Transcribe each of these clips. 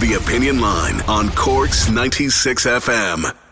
The Opinion Line on Cork's 96 FM.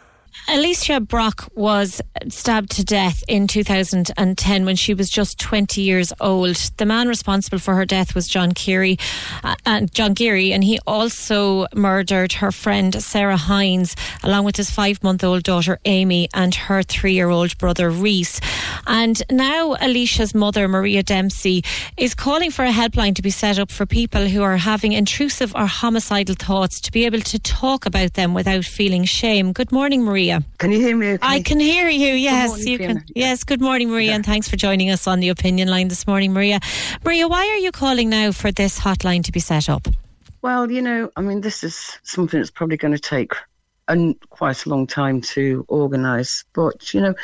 Alicia Brock was stabbed to death in 2010 when she was just 20 years old. The man responsible for her death was John Geary, uh, and John Geary, and he also murdered her friend Sarah Hines, along with his five-month-old daughter Amy and her three-year-old brother Reese. And now Alicia's mother, Maria Dempsey, is calling for a helpline to be set up for people who are having intrusive or homicidal thoughts to be able to talk about them without feeling shame. Good morning, Maria. Can you hear me? I can hear you. Yes, morning, you Fiona. can. Yes, good morning, Maria, and thanks for joining us on the opinion line this morning, Maria. Maria, why are you calling now for this hotline to be set up? Well, you know, I mean, this is something that's probably going to take a, quite a long time to organise. But, you know,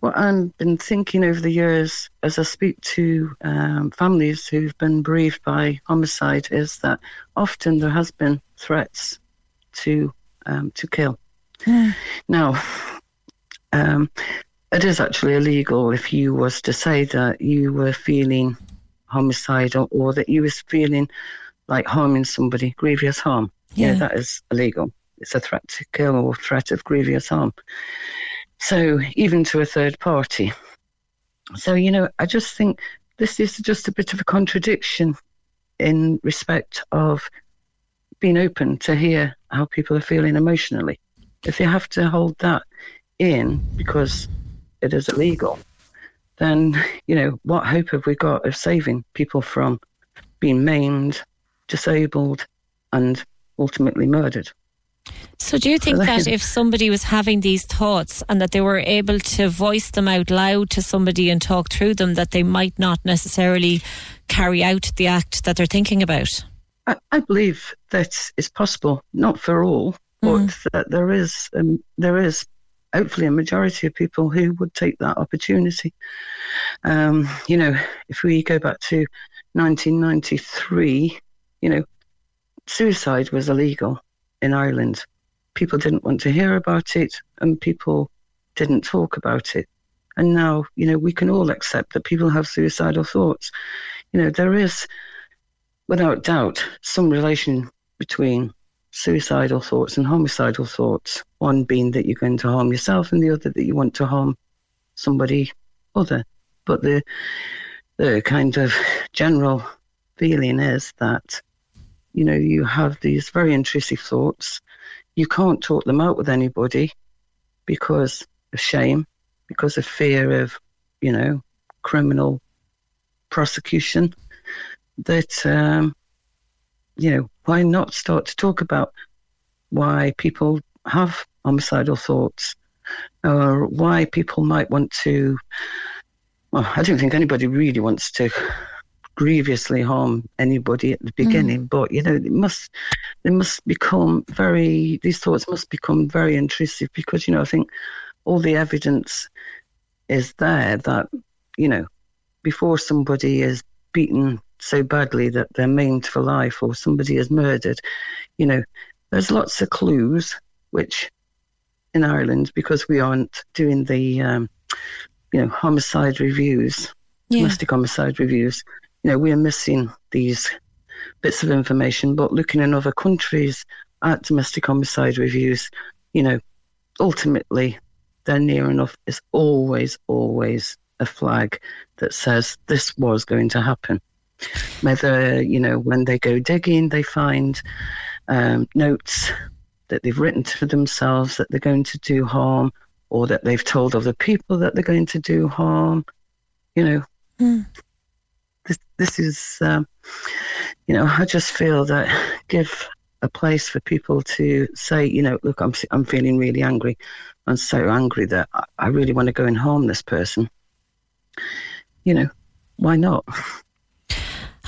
what I've been thinking over the years as I speak to um, families who've been bereaved by homicide is that often there has been threats to um, to kill. Now, um, it is actually illegal if you was to say that you were feeling homicidal or that you was feeling like harming somebody, grievous harm. Yeah. that is illegal. It's a threat to kill or threat of grievous harm. So even to a third party. So, you know, I just think this is just a bit of a contradiction in respect of being open to hear how people are feeling emotionally. If you have to hold that in because it is illegal, then, you know, what hope have we got of saving people from being maimed, disabled, and ultimately murdered? So, do you think that if somebody was having these thoughts and that they were able to voice them out loud to somebody and talk through them, that they might not necessarily carry out the act that they're thinking about? I, I believe that it's possible, not for all, but that there is um, there is hopefully a majority of people who would take that opportunity. Um, you know, if we go back to 1993, you know, suicide was illegal in Ireland. People didn't want to hear about it, and people didn't talk about it. And now, you know, we can all accept that people have suicidal thoughts. You know, there is without doubt, some relation between suicidal thoughts and homicidal thoughts. One being that you're going to harm yourself, and the other that you want to harm somebody other. But the the kind of general feeling is that you know you have these very intrusive thoughts. You can't talk them out with anybody because of shame, because of fear of you know criminal prosecution that um, you know why not start to talk about why people have homicidal thoughts or why people might want to well i don't think anybody really wants to grievously harm anybody at the mm. beginning but you know it must they must become very these thoughts must become very intrusive because you know i think all the evidence is there that you know before somebody is beaten so badly that they're maimed for life or somebody is murdered, you know, there's lots of clues which in Ireland, because we aren't doing the, um, you know, homicide reviews, Yeah. domestic homicide reviews, you know, we're missing these bits of information. But looking in other countries at domestic homicide reviews, you know, ultimately they're near enough. It's always, always a flag that says this was going to happen. Whether, you know, when they go digging, they find um, notes that they've written to themselves that they're going to do harm or that they've told other people that they're going to do harm. You know, mm. this, this is, um, you know, I just feel that give a place for people to say, you know, look, I'm, I'm feeling really angry. I'm so angry that I, I really want to go and harm this person. You know, why not?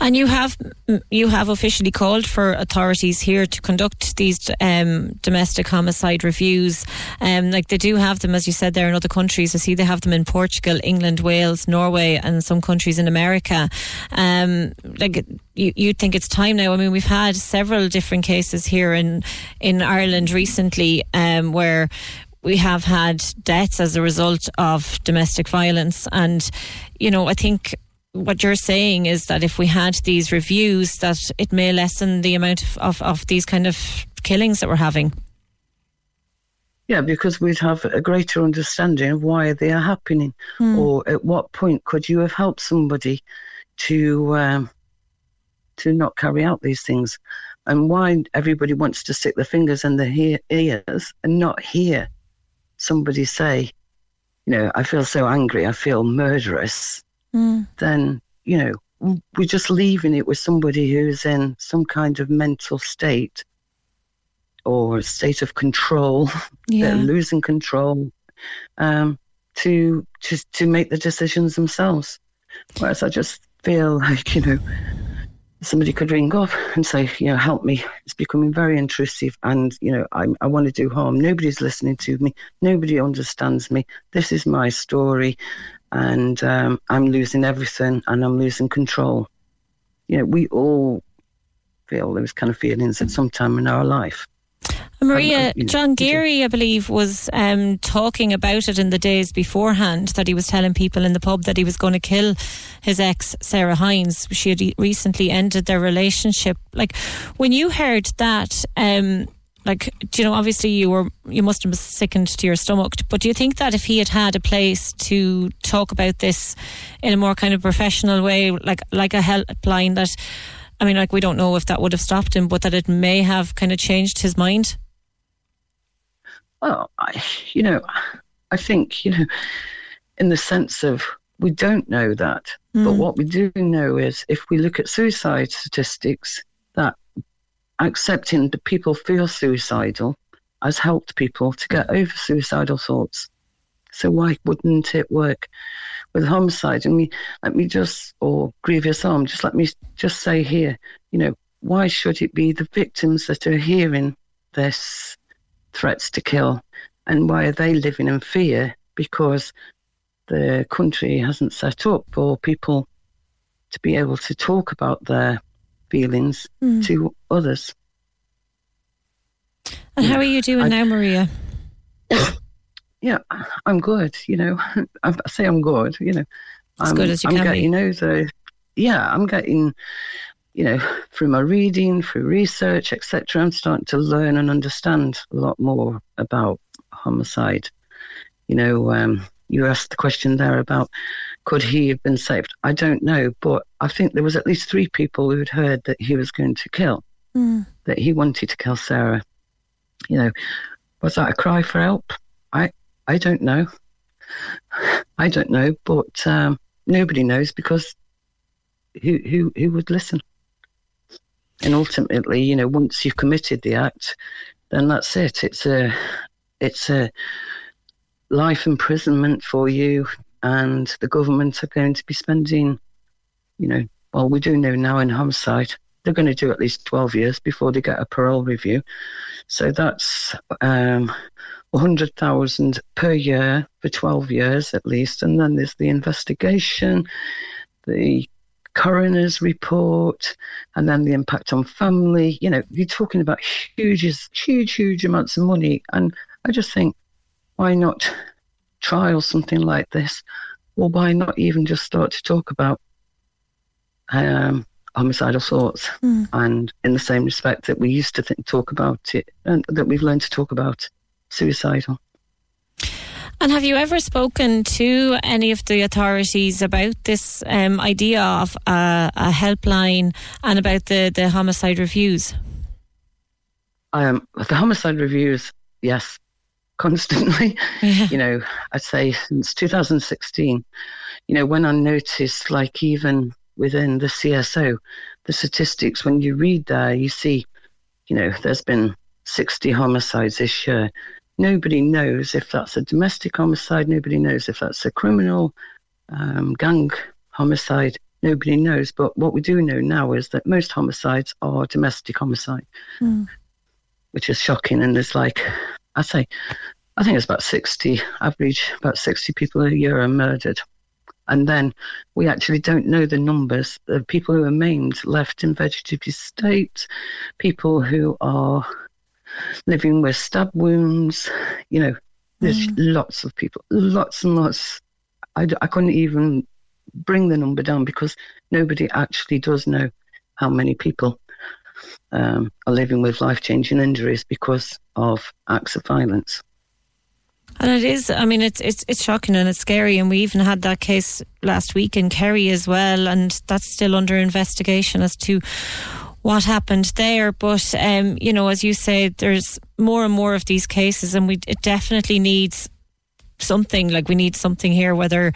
And you have you have officially called for authorities here to conduct these um, domestic homicide reviews. Um, like they do have them, as you said, there in other countries. I see they have them in Portugal, England, Wales, Norway, and some countries in America. Um, like you, you think it's time now. I mean, we've had several different cases here in in Ireland recently um, where we have had deaths as a result of domestic violence. And, you know, I think what you're saying is that if we had these reviews, that it may lessen the amount of, of, of these kind of killings that we're having. Yeah, because we'd have a greater understanding of why they are happening, mm. or at what point could you have helped somebody to um, to not carry out these things, and why everybody wants to stick their fingers in their ears and not hear somebody say, you know, I feel so angry, I feel murderous mm. then, you know, we're just leaving it with somebody who's in some kind of mental state or a state of control, yeah. they're losing control, um, to, to, to make the decisions themselves. Whereas I just feel like, you know, somebody could ring up and say, you know, help me. It's becoming very intrusive and, you know, I, I want to do harm. Nobody's listening to me. Nobody understands me. This is my story and um, I'm losing everything and I'm losing control. You know, we all feel those kind of feelings at some time in our life. Maria, John Geary, I believe, was um, talking about it in the days beforehand that he was telling people in the pub that he was going to kill his ex, Sarah Hines. She had recently ended their relationship. Like, when you heard that, um, like do you know obviously you were you must have been sickened to your stomach but do you think that if he had had a place to talk about this in a more kind of professional way like like a helpline that i mean like we don't know if that would have stopped him but that it may have kind of changed his mind well I, you know i think you know in the sense of we don't know that mm. but hmm. what we do know is if we look at suicide statistics accepting that people feel suicidal has helped people to get over suicidal thoughts. So why wouldn't it work with homicide? And me, let me just, or grievous harm, just let me just say here, you know, why should it be the victims that are hearing this threats to kill? And why are they living in fear? Because the country hasn't set up for people to be able to talk about their feelings mm. to others. And how are you doing I, now, Maria? Yeah, I'm good. You know, I say I'm good. You know, as I'm, good as you I'm can getting, be. You know, the yeah, I'm getting, you know, through my reading, through research, etc. I'm starting to learn and understand a lot more about homicide. You know, um, you asked the question there about could he have been saved? I don't know, but I think there was at least three people who'd heard that he was going to kill, mm. that he wanted to kill Sarah. You know, was that a cry for help? I I don't know. I don't know, but um, nobody knows because who who who would listen? And ultimately, you know, once you've committed the act, then that's it. It's a it's a life imprisonment for you, and the government are going to be spending, you know, well, we do know now in homicide, they're going to do at least 12 years before they get a parole review. So that's um, 100,000 per year for 12 years at least. And then there's the investigation, the coroner's report, and then the impact on family. You know, you're talking about huge, huge, huge amounts of money. And I just think, why not trial something like this? Or why not even just start to talk about um, homicidal thoughts, mm. and in the same respect that we used to think, talk about it, and that we've learned to talk about suicidal. And have you ever spoken to any of the authorities about this um, idea of a, a helpline and about the, the homicide reviews? Um, the homicide reviews, yes, constantly. Yeah. You know, I'd say since 2016. You know, when I noticed, like even within the CSO, the statistics, when you read there, you see, you know, there's been 60 homicides this year. Nobody knows if that's a domestic homicide. Nobody knows if that's a criminal um, gang homicide. Nobody knows. But what we do know now is that most homicides are domestic homicide, which is shocking. And there's like, I say, I think it's about 60, average, about 60 people a year are murdered. And then we actually don't know the numbers of people who are maimed, left in vegetative state, people who are living with stab wounds. You know, there's lots of people, lots and lots. I, I couldn't even bring the number down because nobody actually does know how many people um, are living with life changing injuries because of acts of violence. And it is. I mean, it's it's it's shocking and it's scary. And we even had that case last week in Kerry as well, and that's still under investigation as to what happened there. But um, you know, as you say, there's more and more of these cases, and we it definitely needs something like we need something here whether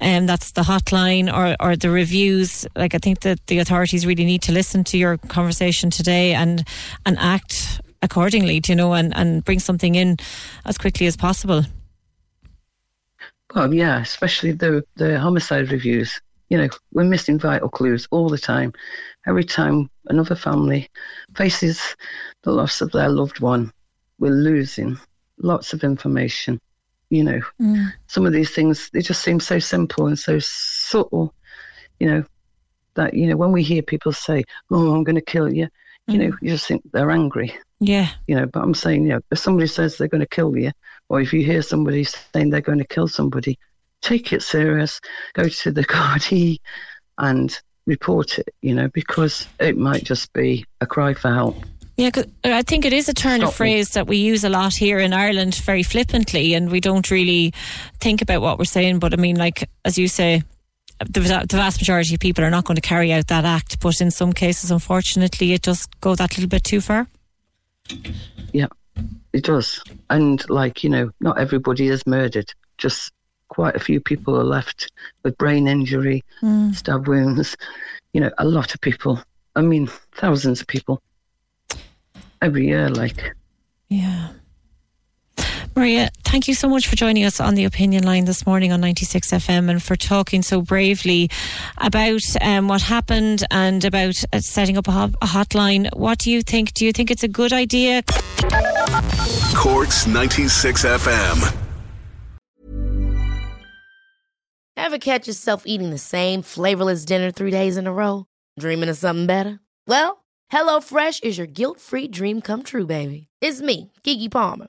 um, that's the hotline or, or the reviews like i think that the authorities really need to listen to your conversation today and and act accordingly do you know and, and bring something in as quickly as possible Well, yeah, especially the the homicide reviews. You know, we're missing vital clues all the time. Every time another family faces the loss of their loved one, we're losing lots of information. You know, mm. some of these things they just seem so simple and so subtle. You know, that you know when we hear people say, "Oh, I'm going to kill you," you know, mm. you just think they're angry yeah you know, but I'm saying, you know, if somebody says they're going to kill you, or if you hear somebody saying they're going to kill somebody, take it serious, go to the Gardaí and report it, you know, because it might just be a cry for help. Yeah, 'cause I think it is a turn of Stop me. phrase that we use a lot here in Ireland very flippantly, and we don't really think about what we're saying. But I mean, like, as you say, the, the vast majority of people are not going to carry out that act, but in some cases, unfortunately, it does go that little bit too far. Yeah, it does. And like, you know, not everybody is murdered, just quite a few people are left with brain injury, hmm. stab wounds, you know, a lot of people. I mean, thousands of people every year, like. Yeah. Maria, thank you so much for joining us on the opinion line this morning on 96 FM and for talking so bravely about um, what happened and about uh, setting up a, hot- a hotline. What do you think? Do you think it's a good idea? Cork's 96 FM. Ever catch yourself eating the same flavorless dinner three days in a row? Dreaming of something better? Well, HelloFresh is your guilt free dream come true, baby. It's me, Keke Palmer.